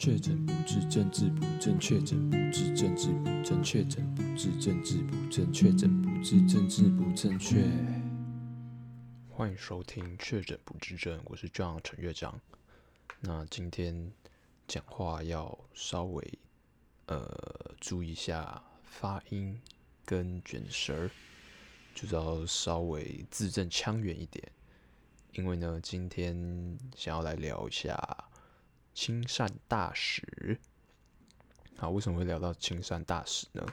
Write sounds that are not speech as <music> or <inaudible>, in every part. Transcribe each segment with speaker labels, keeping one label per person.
Speaker 1: 确诊不治，政治不正确；确诊不治，政治不正确；确诊不治，政治不正确；确诊不治，政治不正确。欢迎收听《确诊不治症》，我是 John 陈乐章。那今天讲话要稍微呃注意一下发音跟卷舌，就是要稍微字正腔圆一点。因为呢，今天想要来聊一下。亲善大使，好，为什么会聊到亲善大使呢？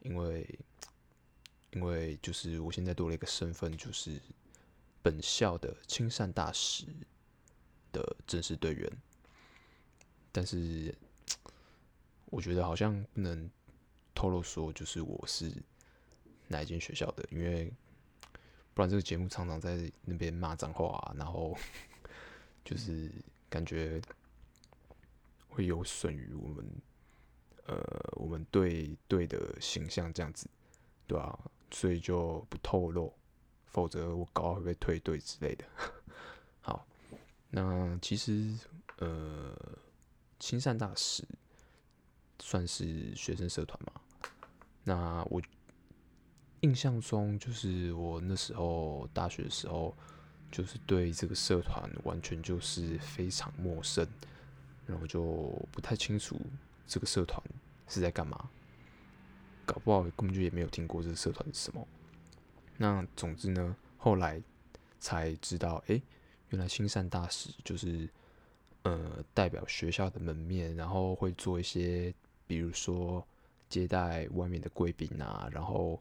Speaker 1: 因为，因为就是我现在多了一个身份，就是本校的亲善大使的正式队员。但是，我觉得好像不能透露说，就是我是哪一间学校的，因为不然这个节目常常在那边骂脏话，然后 <laughs> 就是感觉。会有损于我们，呃，我们队队的形象这样子，对吧、啊？所以就不透露，否则我搞会不会退队之类的。<laughs> 好，那其实呃，亲善大使算是学生社团嘛？那我印象中，就是我那时候大学的时候，就是对这个社团完全就是非常陌生。然后就不太清楚这个社团是在干嘛，搞不好根本就也没有听过这个社团是什么。那总之呢，后来才知道，哎，原来亲善大使就是呃代表学校的门面，然后会做一些，比如说接待外面的贵宾啊，然后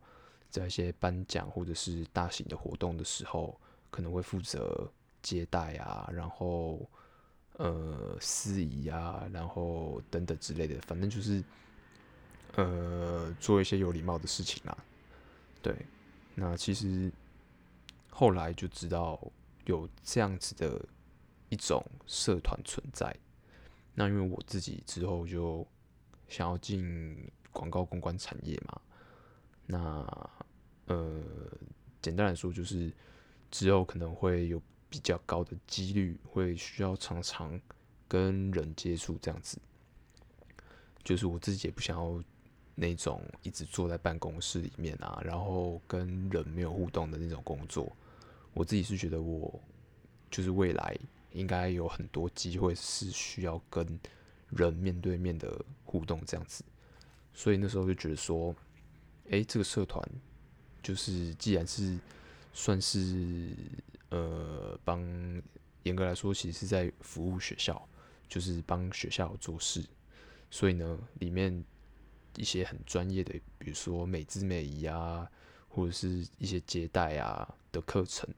Speaker 1: 在一些颁奖或者是大型的活动的时候，可能会负责接待啊，然后。呃，司仪啊，然后等等之类的，反正就是呃，做一些有礼貌的事情啦。对，那其实后来就知道有这样子的一种社团存在。那因为我自己之后就想要进广告公关产业嘛，那呃，简单来说就是之后可能会有。比较高的几率会需要常常跟人接触，这样子，就是我自己也不想要那种一直坐在办公室里面啊，然后跟人没有互动的那种工作。我自己是觉得我就是未来应该有很多机会是需要跟人面对面的互动这样子，所以那时候就觉得说，诶，这个社团就是既然是算是。呃，帮严格来说，其实是在服务学校，就是帮学校做事。所以呢，里面一些很专业的，比如说美姿美仪啊，或者是一些接待啊的课程，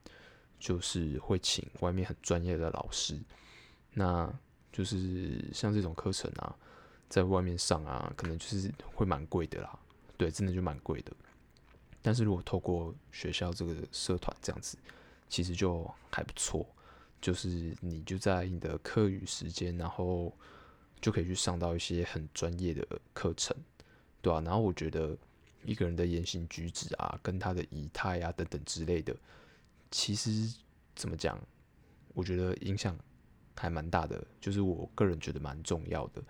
Speaker 1: 就是会请外面很专业的老师。那就是像这种课程啊，在外面上啊，可能就是会蛮贵的啦。对，真的就蛮贵的。但是如果透过学校这个社团这样子。其实就还不错，就是你就在你的课余时间，然后就可以去上到一些很专业的课程，对啊，然后我觉得一个人的言行举止啊，跟他的仪态啊等等之类的，其实怎么讲，我觉得影响还蛮大的，就是我个人觉得蛮重要的。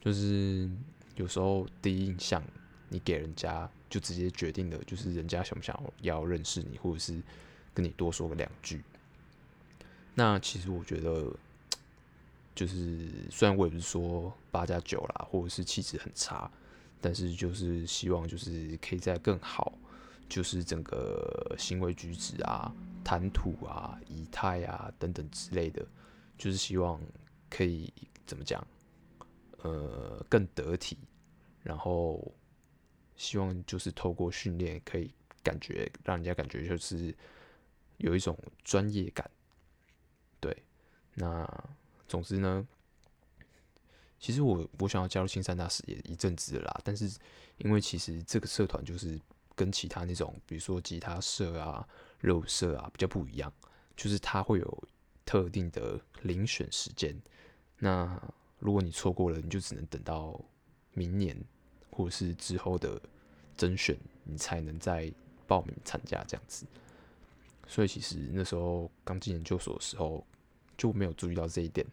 Speaker 1: 就是有时候第一印象你给人家就直接决定了，就是人家想不想要认识你，或者是。跟你多说个两句。那其实我觉得，就是虽然我也不是说八加九啦，或者是气质很差，但是就是希望就是可以再更好，就是整个行为举止啊、谈吐啊、仪态啊等等之类的，就是希望可以怎么讲，呃，更得体，然后希望就是透过训练可以感觉让人家感觉就是。有一种专业感，对，那总之呢，其实我我想要加入青山大使也一阵子了啦，但是因为其实这个社团就是跟其他那种，比如说吉他社啊、肉社啊比较不一样，就是它会有特定的遴选时间，那如果你错过了，你就只能等到明年或者是之后的甄选，你才能再报名参加这样子。所以其实那时候刚进研究所的时候就没有注意到这一点，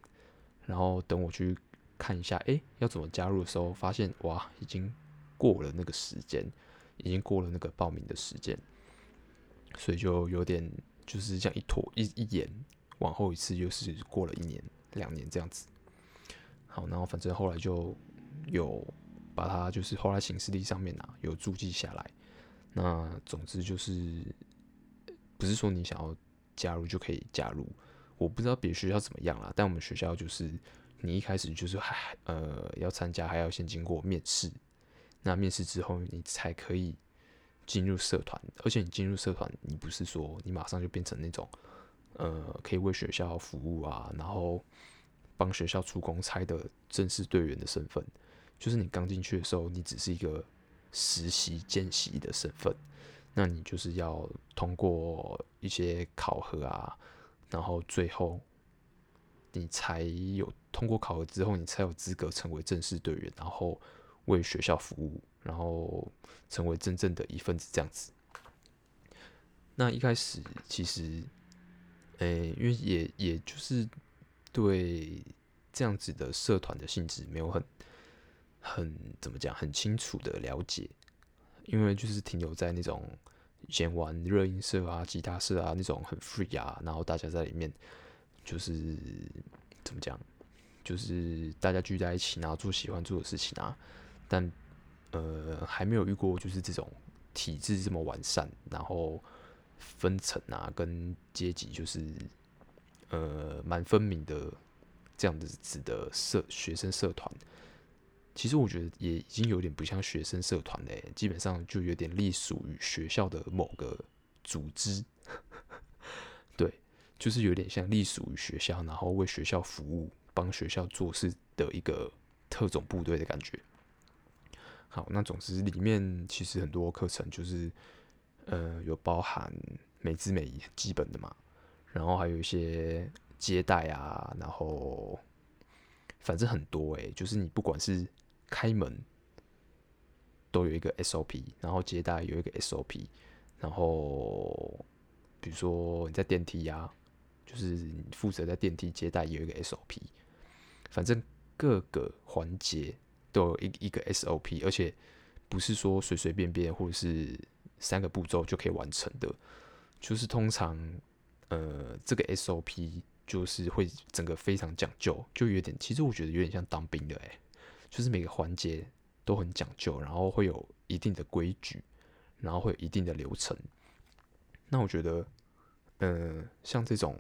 Speaker 1: 然后等我去看一下，哎，要怎么加入的时候，发现哇，已经过了那个时间，已经过了那个报名的时间，所以就有点就是这样一拖一一延，往后一次又是过了一年两年这样子。好，然后反正后来就有把它就是后来行事历上面啊有注记下来。那总之就是不是说你想要加入就可以加入，我不知道别的学校怎么样啦，但我们学校就是。你一开始就是还呃要参加，还要先经过面试。那面试之后，你才可以进入社团。而且你进入社团，你不是说你马上就变成那种呃可以为学校服务啊，然后帮学校出公差的正式队员的身份。就是你刚进去的时候，你只是一个实习见习的身份。那你就是要通过一些考核啊，然后最后。你才有通过考核之后，你才有资格成为正式队员，然后为学校服务，然后成为真正的一份子这样子。那一开始其实，诶、因为也也就是对这样子的社团的性质没有很很怎么讲很清楚的了解，因为就是停留在那种以前玩热音社啊、吉他社啊那种很 free 啊，然后大家在里面。就是怎么讲，就是大家聚在一起，然后做喜欢做的事情啊。但呃，还没有遇过就是这种体制这么完善，然后分层啊，跟阶级就是呃蛮分明的这样子的社学生社团。其实我觉得也已经有点不像学生社团嘞，基本上就有点隶属于学校的某个组织。对就是有点像隶属于学校，然后为学校服务、帮学校做事的一个特种部队的感觉。好，那总之里面其实很多课程就是，呃，有包含美姿美仪基本的嘛，然后还有一些接待啊，然后反正很多诶、就是你不管是开门都有一个 SOP，然后接待有一个 SOP，然后比如说你在电梯呀、啊。就是你负责在电梯接待有一个 SOP，反正各个环节都有一一个 SOP，而且不是说随随便便或者是三个步骤就可以完成的，就是通常呃这个 SOP 就是会整个非常讲究，就有点其实我觉得有点像当兵的诶，就是每个环节都很讲究，然后会有一定的规矩，然后会有一定的流程。那我觉得，嗯、像这种。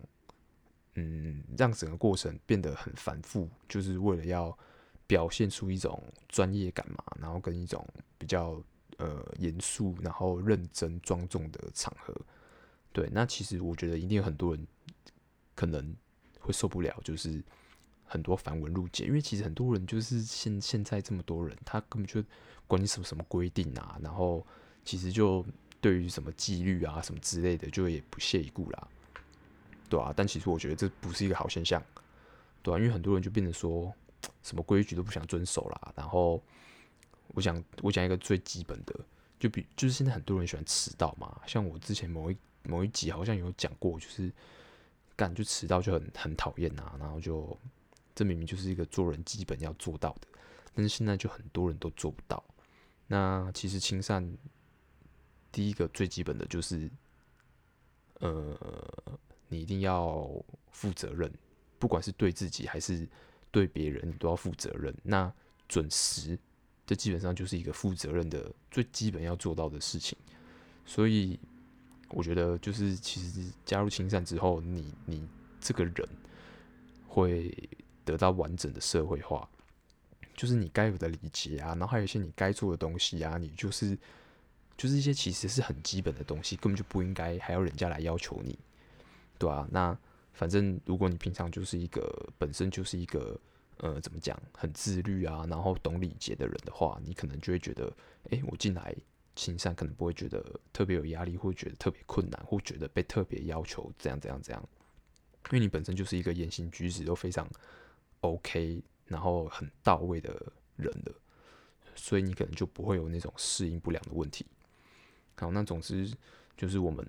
Speaker 1: 嗯，让整个过程变得很繁复，就是为了要表现出一种专业感嘛，然后跟一种比较呃严肃、然后认真庄重的场合。对，那其实我觉得一定有很多人可能会受不了，就是很多繁文缛节，因为其实很多人就是现现在这么多人，他根本就管你什么什么规定啊，然后其实就对于什么纪律啊什么之类的，就也不屑一顾啦。对啊，但其实我觉得这不是一个好现象，对啊，因为很多人就变成说什么规矩都不想遵守啦。然后，我想我讲一个最基本的，就比就是现在很多人喜欢迟到嘛。像我之前某一某一集好像有讲过，就是干就迟到就很很讨厌啊。然后就这明明就是一个做人基本要做到的，但是现在就很多人都做不到。那其实亲善第一个最基本的就是，呃。你一定要负责任，不管是对自己还是对别人，你都要负责任。那准时，这基本上就是一个负责任的最基本要做到的事情。所以，我觉得就是其实加入亲善之后，你你这个人会得到完整的社会化，就是你该有的礼节啊，然后还有一些你该做的东西啊，你就是就是一些其实是很基本的东西，根本就不应该还要人家来要求你。对啊，那反正如果你平常就是一个本身就是一个呃怎么讲很自律啊，然后懂礼节的人的话，你可能就会觉得，哎，我进来亲善可能不会觉得特别有压力，或觉得特别困难，或觉得被特别要求这样这样这样，因为你本身就是一个言行举止都非常 OK，然后很到位的人了，所以你可能就不会有那种适应不良的问题。好，那总之就是我们。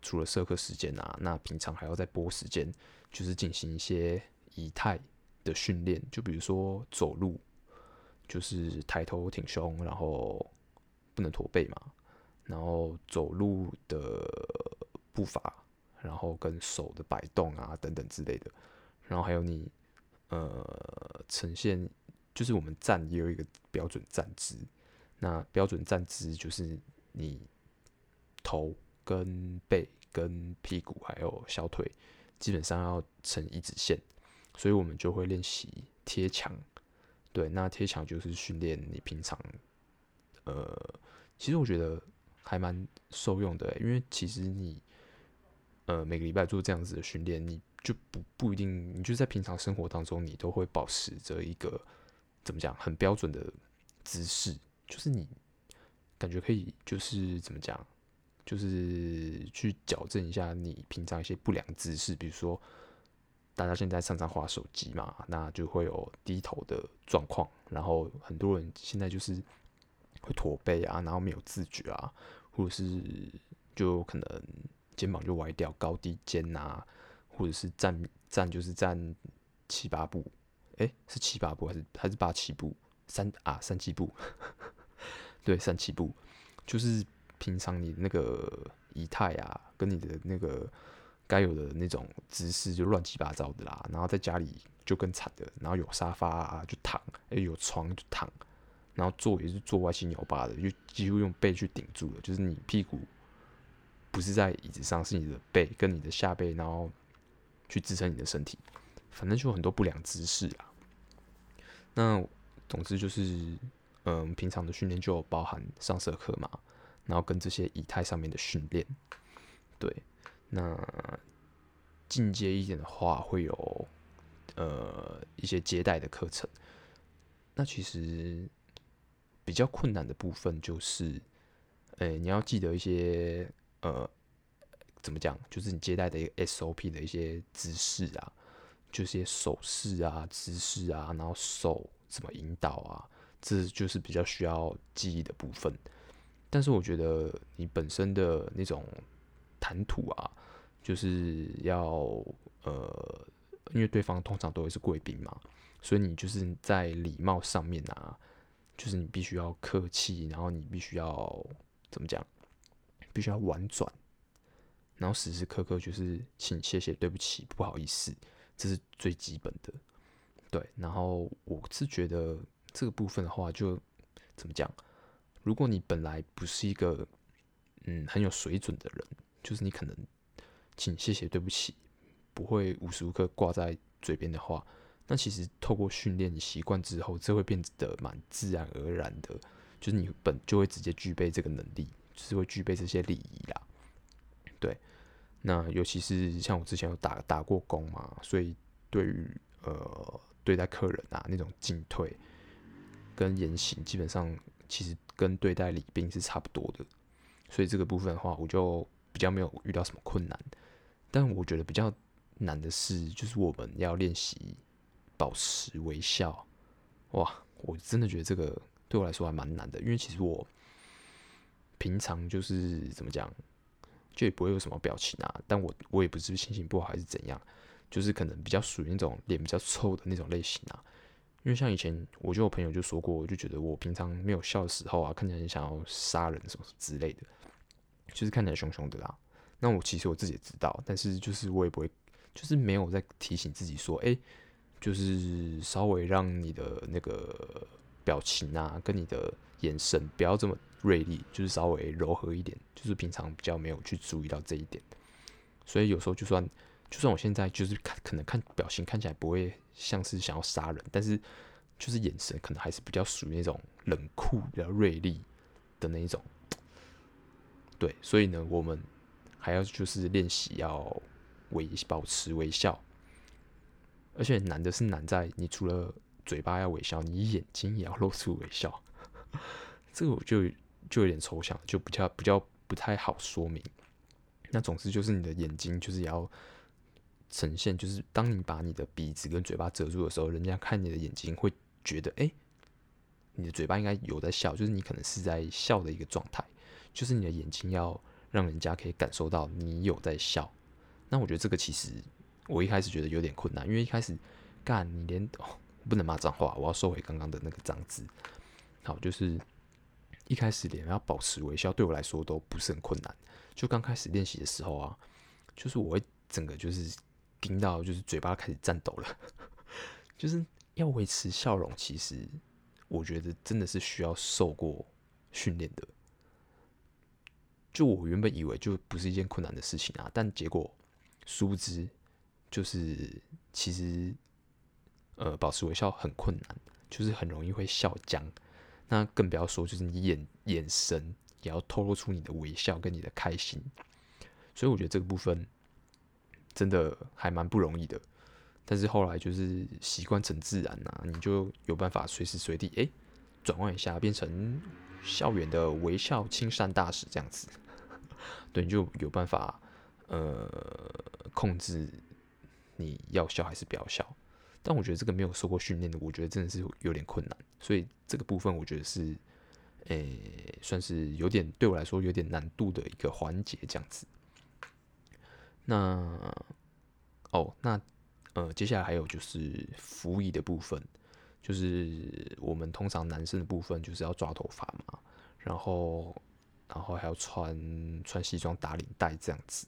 Speaker 1: 除了社课时间啊，那平常还要再拨时间，就是进行一些仪态的训练，就比如说走路，就是抬头挺胸，然后不能驼背嘛，然后走路的步伐，然后跟手的摆动啊等等之类的，然后还有你呃呈现，就是我们站也有一个标准站姿，那标准站姿就是你头跟背跟屁股还有小腿基本上要成一直线。所以我们就会练习贴墙，对，那贴墙就是训练你平常，呃，其实我觉得还蛮受用的，因为其实你，呃，每个礼拜做这样子的训练，你就不不一定，你就在平常生活当中，你都会保持着一个怎么讲很标准的姿势，就是你感觉可以，就是怎么讲，就是去矫正一下你平常一些不良姿势，比如说。大家现在常常滑手机嘛，那就会有低头的状况，然后很多人现在就是会驼背啊，然后没有自觉啊，或者是就可能肩膀就歪掉，高低肩、啊，或者是站站就是站七八步，诶、欸，是七八步还是还是八七步？三啊三七步，<laughs> 对，三七步，就是平常你那个仪态啊，跟你的那个。该有的那种姿势就乱七八糟的啦，然后在家里就更惨的，然后有沙发啊就躺，哎有床就躺，然后坐也是坐歪七扭八的，就几乎用背去顶住了，就是你屁股不是在椅子上，是你的背跟你的下背，然后去支撑你的身体，反正就有很多不良姿势啊。那总之就是，嗯，平常的训练就包含上色课嘛，然后跟这些仪态上面的训练，对。那进阶一点的话，会有呃一些接待的课程。那其实比较困难的部分就是，诶、你要记得一些呃怎么讲，就是你接待的一个 SOP 的一些姿势啊，就是些手势啊、姿势啊，然后手怎么引导啊，这就是比较需要记忆的部分。但是我觉得你本身的那种。谈吐啊，就是要呃，因为对方通常都会是贵宾嘛，所以你就是在礼貌上面啊，就是你必须要客气，然后你必须要怎么讲，必须要婉转，然后时时刻刻就是请、谢谢、对不起、不好意思，这是最基本的。对，然后我是觉得这个部分的话，就怎么讲，如果你本来不是一个嗯很有水准的人。就是你可能，请谢谢对不起，不会无时无刻挂在嘴边的话，那其实透过训练你习惯之后，这会变得蛮自然而然的，就是你本就会直接具备这个能力，就是会具备这些礼仪啦。对，那尤其是像我之前有打打过工嘛，所以对于呃对待客人啊那种进退跟言行，基本上其实跟对待礼宾是差不多的，所以这个部分的话，我就。比较没有遇到什么困难，但我觉得比较难的是，就是我们要练习保持微笑。哇，我真的觉得这个对我来说还蛮难的，因为其实我平常就是怎么讲，就也不会有什么表情啊。但我我也不是心情不好还是怎样，就是可能比较属于那种脸比较臭的那种类型啊。因为像以前我就有朋友就说过，我就觉得我平常没有笑的时候啊，看起来很想要杀人什么之类的。就是看起来凶凶的啦，那我其实我自己也知道，但是就是我也不会，就是没有在提醒自己说，哎、就是稍微让你的那个表情啊，跟你的眼神不要这么锐利，就是稍微柔和一点，就是平常比较没有去注意到这一点，所以有时候就算就算我现在就是看可能看表情看起来不会像是想要杀人，但是就是眼神可能还是比较属于那种冷酷、比较锐利的那一种。对，所以呢，我们还要就是练习要微保持微笑，而且难的是难在你除了嘴巴要微笑，你眼睛也要露出微笑。这个我就 <laughs> 就有点抽象，就比较比较不太好说明。那总之就是你的眼睛就是要呈现，就是当你把你的鼻子跟嘴巴遮住的时候，人家看你的眼睛会觉得，哎，你的嘴巴应该有在笑，就是你可能是在笑的一个状态。就是你的眼睛要让人家可以感受到你有在笑，那我觉得这个其实我一开始觉得有点困难，因为一开始干你连哦，不能骂脏话，我要收回刚刚的那个脏字。好，就是一开始脸要保持微笑，对我来说都不是很困难。就刚开始练习的时候啊，就是我会整个就是盯到，就是嘴巴开始颤抖了。<laughs> 就是要维持笑容，其实我觉得真的是需要受过训练的。就我原本以为就不是一件困难的事情啊，但结果殊不知，就是其实呃保持微笑很困难，就是很容易会笑僵。那更不要说就是你眼眼神也要透露出你的微笑跟你的开心。所以我觉得这个部分真的还蛮不容易的。但是后来就是习惯成自然呐、啊，你就有办法随时随地哎转换一下，变成校园的微笑亲善大使这样子。<laughs> 对，你就有办法呃控制你要笑还是不要笑。但我觉得这个没有受过训练的，我觉得真的是有点困难。所以这个部分我觉得是诶算是有点对我来说有点难度的一个环节这样子。那哦那。呃，接下来还有就是服仪的部分，就是我们通常男生的部分就是要抓头发嘛，然后，然后还要穿穿西装打领带这样子。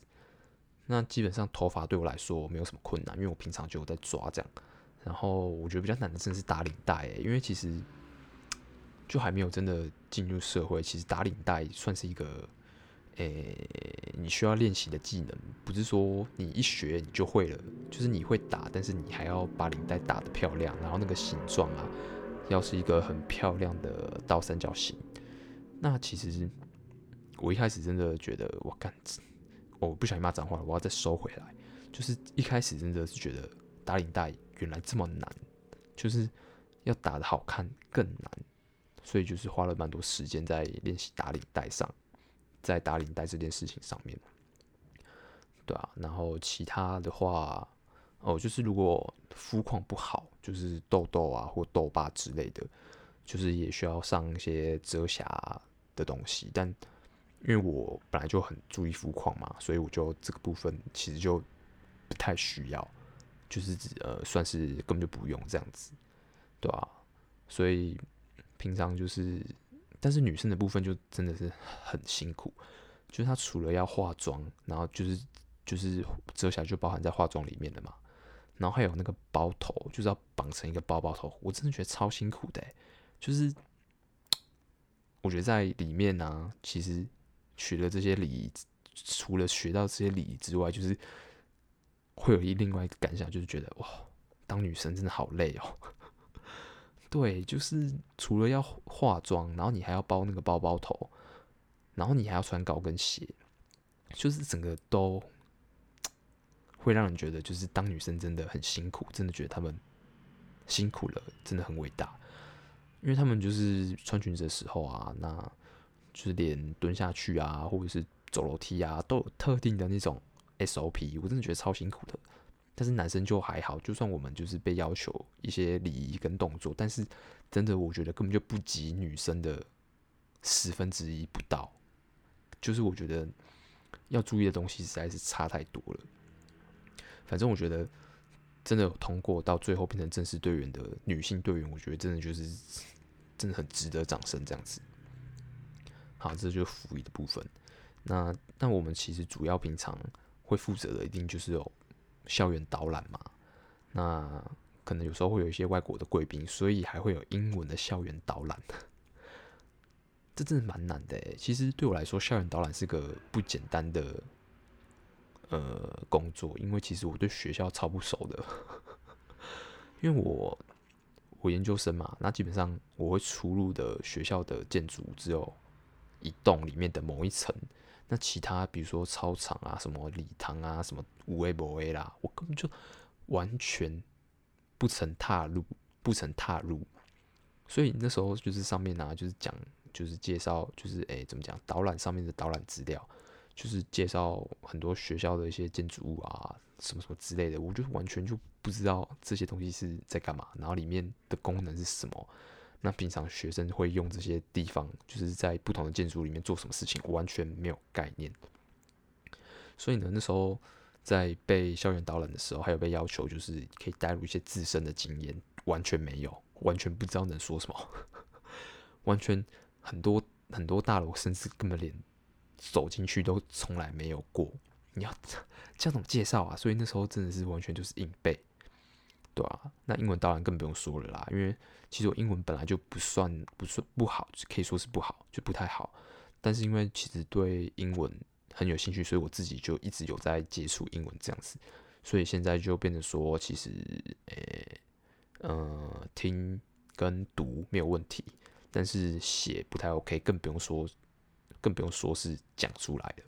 Speaker 1: 那基本上头发对我来说没有什么困难，因为我平常就有在抓这样。然后我觉得比较难的真的是打领带，欸，因为其实就还没有真的进入社会，其实打领带算是一个。诶、你需要练习的技能，不是说你一学你就会了，就是你会打，但是你还要把领带打得漂亮，然后那个形状啊，要是一个很漂亮的倒三角形。那其实我一开始真的觉得我干，我不小心骂脏话了，我要再收回来。就是一开始真的是觉得打领带原来这么难，就是要打得好看更难，所以就是花了蛮多时间在练习打领带上。在打领带这件事情上面，对啊，然后其他的话，哦，就是如果肤况不好，就是痘痘啊或痘疤之类的，就是也需要上一些遮瑕的东西。但因为我本来就很注意肤况嘛，所以我就这个部分其实就不太需要，就是呃，算是根本就不用这样子，对啊，所以平常就是。但是女生的部分就真的是很辛苦，就是她除了要化妆，然后就是就是遮瑕就包含在化妆里面的嘛，然后还有那个包头，就是要绑成一个包包头，我真的觉得超辛苦的，就是我觉得在里面呢、其实学了这些礼仪，除了学到这些礼仪之外，就是会有一另外一个感想，就是觉得哇，当女生真的好累哦。<laughs> 对，就是除了要化妆，然后你还要包那个包包头，然后你还要穿高跟鞋，就是整个都会让人觉得，就是当女生真的很辛苦，真的觉得她们辛苦了，真的很伟大。因为他们就是穿裙子的时候啊，那就是连蹲下去啊，或者是走楼梯啊，都有特定的那种 SOP，我真的觉得超辛苦的。但是男生就还好，就算我们就是被要求一些礼仪跟动作，但是真的我觉得根本就不及女生的十分之一不到。就是我觉得要注意的东西实在是差太多了。反正我觉得真的有通过到最后变成正式队员的女性队员，我觉得真的就是真的很值得掌声这样子。好，这就是服仪的部分。那那我们其实主要平常会负责的，一定就是有。校园导览嘛，那可能有时候会有一些外国的贵宾，所以还会有英文的校园导览。<laughs> 这真的蛮难的。其实对我来说，校园导览是个不简单的呃工作，因为其实我对学校超不熟的。<laughs> 因为我我研究生嘛，那基本上我会出入的学校的建筑只有一栋里面的某一层。那其他比如说操场啊、什么礼堂啊、什么五 A 博 A 啦，我根本就完全不曾踏入，不曾踏入。所以那时候就是上面啊，就是讲，就是介绍，就是哎、欸，怎么讲？导览上面的导览资料，就是介绍很多学校的一些建筑物啊，什么什么之类的，我就完全就不知道这些东西是在干嘛，然后里面的功能是什么。那平常学生会用这些地方，就是在不同的建筑里面做什么事情，完全没有概念。所以呢，那时候在被校园导览的时候，还有被要求就是可以带入一些自身的经验，完全没有，完全不知道能说什么，<laughs> 完全很多很多大楼甚至根本连走进去都从来没有过。你要 <laughs> 这样怎么介绍啊？所以那时候真的是完全就是硬背，对啊，那英文当然更不用说了啦，因为其实我英文本来就不算不算不好，可以说是不好，就不太好。但是因为其实对英文很有兴趣，所以我自己就一直有在接触英文这样子。所以现在就变成说，其实，呃、呃，听跟读没有问题，但是写不太 OK，更不用说，更不用说是讲出来的。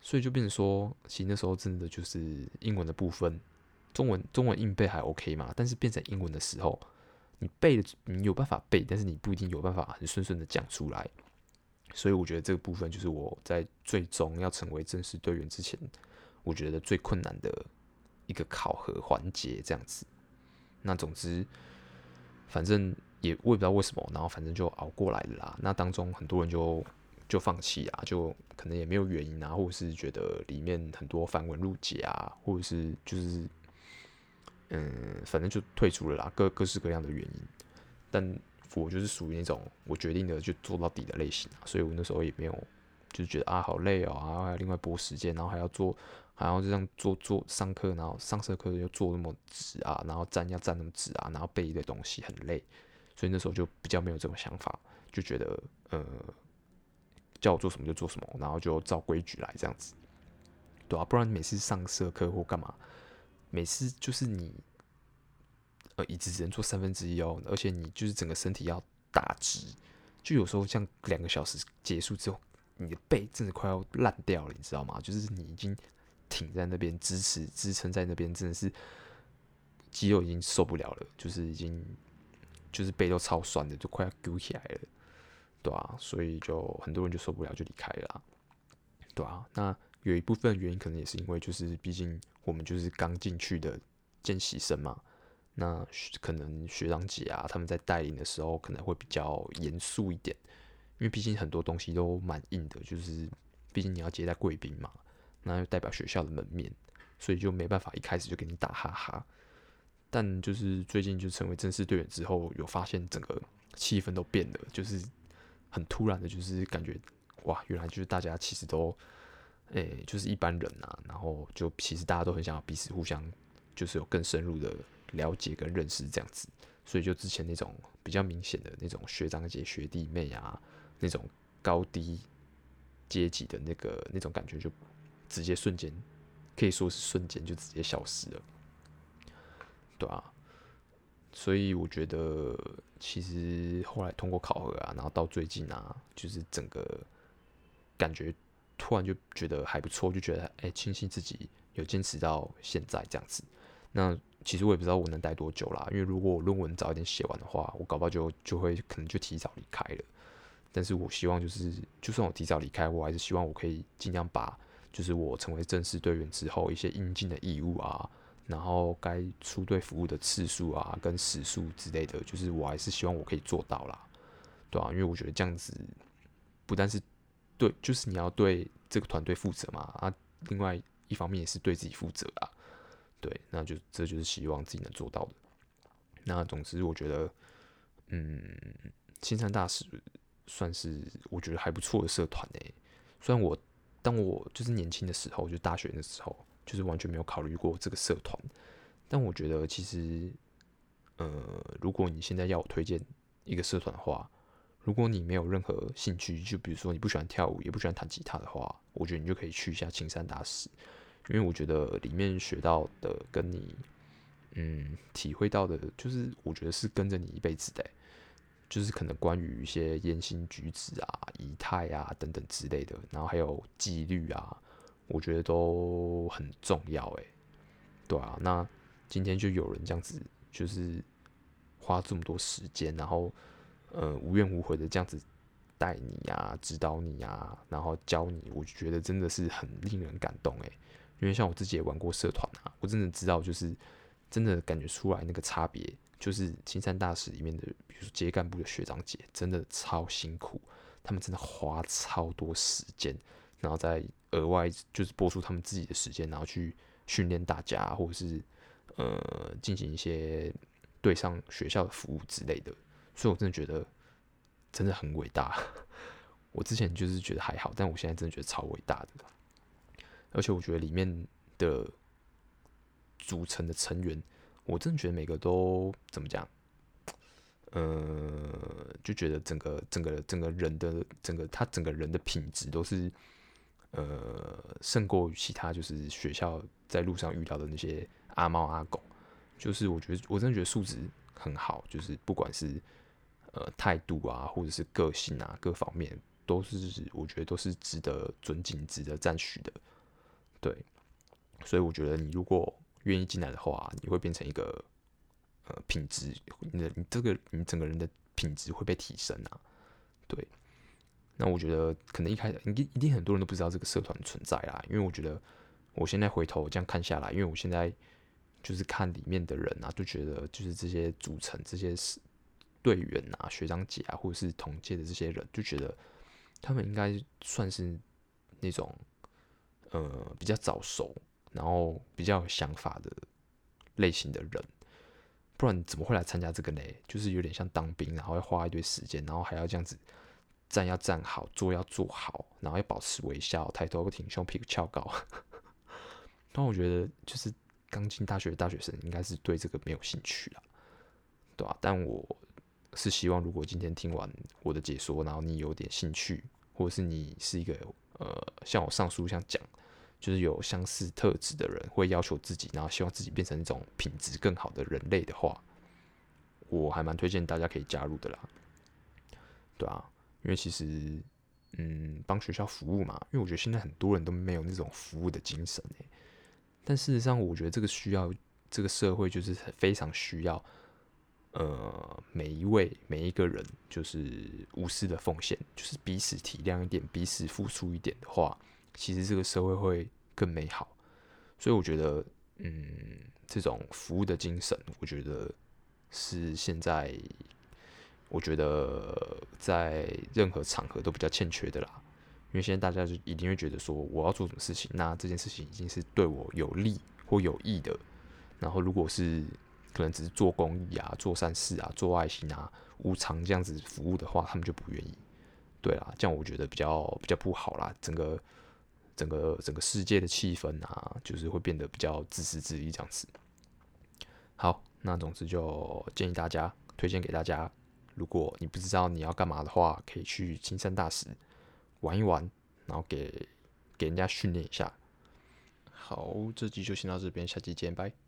Speaker 1: 所以就变成说，其实那时候真的就是英文的部分，中文中文硬背还 OK 嘛，但是变成英文的时候，你背的你有办法背，但是你不一定有办法很顺顺的讲出来。所以我觉得这个部分就是我在最终要成为正式队员之前，我觉得最困难的一个考核环节，这样子。那总之，反正也我也不知道为什么，然后反正就熬过来了啦。那当中很多人就就放弃啊，就可能也没有原因啊，或者是觉得里面很多繁文缛节啊，或者是就是嗯，反正就退出了啦，各各式各样的原因。但我就是属于那种我决定的就做到底的类型啊，所以我那时候也没有就是觉得啊好累哦，然后还要另外拨时间，然后还要做，还要这样做做上课，然后上社课又做那么直啊，然后站要站那么直啊，然后背一堆东西很累，所以那时候就比较没有这种想法，就觉得呃叫我做什么就做什么，然后就照规矩来这样子，对啊，不然每次上社课或干嘛，每次就是你。呃，椅子只能坐三分之一哦，而且你就是整个身体要打直，就有时候像两个小时结束之后，你的背真的快要烂掉了，你知道吗？就是你已经挺在那边支持支撑在那边，真的是肌肉已经受不了了，就是已经就是背都超酸的，就快要勾起来了，对啊，所以就很多人就受不了就离开了，对啊，那有一部分原因可能也是因为就是毕竟我们就是刚进去的见习生嘛。那可能学长姐啊，他们在带领的时候可能会比较严肃一点，因为毕竟很多东西都蛮硬的，就是毕竟你要接待贵宾嘛，那又代表学校的门面，所以就没办法一开始就给你打哈哈。但就是最近就成为正式队员之后，有发现整个气氛都变了，就是很突然的，就是感觉哇，原来就是大家其实都，诶、就是一般人、啊，然后就其实大家都很想要彼此互相，就是有更深入的。了解跟认识这样子，所以就之前那种比较明显的那种学长姐、学弟妹啊，那种高低阶级的那个那种感觉，就直接瞬间可以说是瞬间就直接消失了，对啊，所以我觉得其实后来通过考核啊，然后到最近啊，就是整个感觉突然就觉得还不错，就觉得哎，庆幸自己有坚持到现在这样子，那。其实我也不知道我能待多久啦，因为如果我论文早一点写完的话，我搞不好就就会可能就提早离开了。但是我希望就是，就算我提早离开，我还是希望我可以尽量把，就是我成为正式队员之后一些应尽的义务啊，然后该出队服务的次数啊，跟时数之类的，就是我还是希望我可以做到啦，对啊，因为我觉得这样子不但是对，就是你要对这个团队负责嘛，啊，另外一方面也是对自己负责啊。对，那就这就是希望自己能做到的。那总之，我觉得，嗯，青山大使算是我觉得还不错的社团诶。虽然我当我就是年轻的时候，就大学的时候，就是完全没有考虑过这个社团。但我觉得其实，呃，如果你现在要我推荐一个社团的话，如果你没有任何兴趣，就比如说你不喜欢跳舞，也不喜欢弹吉他的话，我觉得你就可以去一下青山大师。因为我觉得里面学到的跟你，嗯，体会到的，就是我觉得是跟着你一辈子的，就是可能关于一些言行举止啊、仪态啊等等之类的，然后还有纪律啊，我觉得都很重要，哎，对啊，那今天就有人这样子，就是花这么多时间，然后呃无怨无悔的这样子带你啊、指导你啊，然后教你，我觉得真的是很令人感动，哎。因为像我自己也玩过社团啊，我真的知道，就是真的感觉出来那个差别，就是青山大使里面的，比如说接干部的学长姐，真的超辛苦，他们真的花超多时间然后再额外就是拨出他们自己的时间，然后去训练大家，或者是呃进行一些对上学校的服务之类的。所以我真的觉得真的很伟大。<laughs> 我之前就是觉得还好，但我现在真的觉得超伟大的。而且我觉得里面的组成的成员，我真的觉得每个都怎么讲？呃，就觉得整个整个整个人的整个他整个人的品质都是呃胜过其他就是学校在路上遇到的那些阿猫阿狗。就是我觉得我真的觉得素质很好，就是不管是呃态度啊，或者是个性啊，各方面都是我觉得都是值得尊敬、值得赞许的。对，所以我觉得你如果愿意进来的话，你会变成一个呃品质，你的你这个你整个人的品质会被提升啊。对，那我觉得可能一开始一定一定很多人都不知道这个社团存在啦，因为我觉得我现在回头这样看下来，因为我现在就是看里面的人啊，就觉得就是这些组成这些队员啊、学长姐啊，或者是同届的这些人，就觉得他们应该算是那种。呃，比较早熟，然后比较有想法的类型的人，不然怎么会来参加这个呢？就是有点像当兵，然后要花一堆时间，然后还要这样子站要站好，坐要坐好，然后要保持微笑，抬头挺胸，屁股翘高。<laughs> 但我觉得，就是刚进大学的大学生，应该是对这个没有兴趣了，对吧？但我是希望，如果今天听完我的解说，然后你有点兴趣，或者是你是一个。呃，像我上述像讲，就是有相似特质的人会要求自己，然后希望自己变成一种品质更好的人类的话，我还蛮推荐大家可以加入的啦。对啊，因为其实，嗯，帮学校服务嘛，因为我觉得现在很多人都没有那种服务的精神诶，但事实上，我觉得这个需要，这个社会就是非常需要。呃，每一位每一个人就是无私的奉献，就是彼此体谅一点，彼此付出一点的话，其实这个社会会更美好。所以我觉得，嗯，这种服务的精神，我觉得是现在我觉得在任何场合都比较欠缺的啦。因为现在大家就一定会觉得说，我要做什么事情，那这件事情已经是对我有利或有益的。然后如果是可能只是做公益啊、做善事啊、做爱心啊、无偿这样子服务的话，他们就不愿意。对啦，这样我觉得比较比较不好啦。整个整个整个世界的气氛啊，就是会变得比较自私自利这样子。好，那总之就建议大家推荐给大家，如果你不知道你要干嘛的话，可以去青山大使玩一玩，然后给给人家训练一下。好，这集就先到这边，下期见，拜。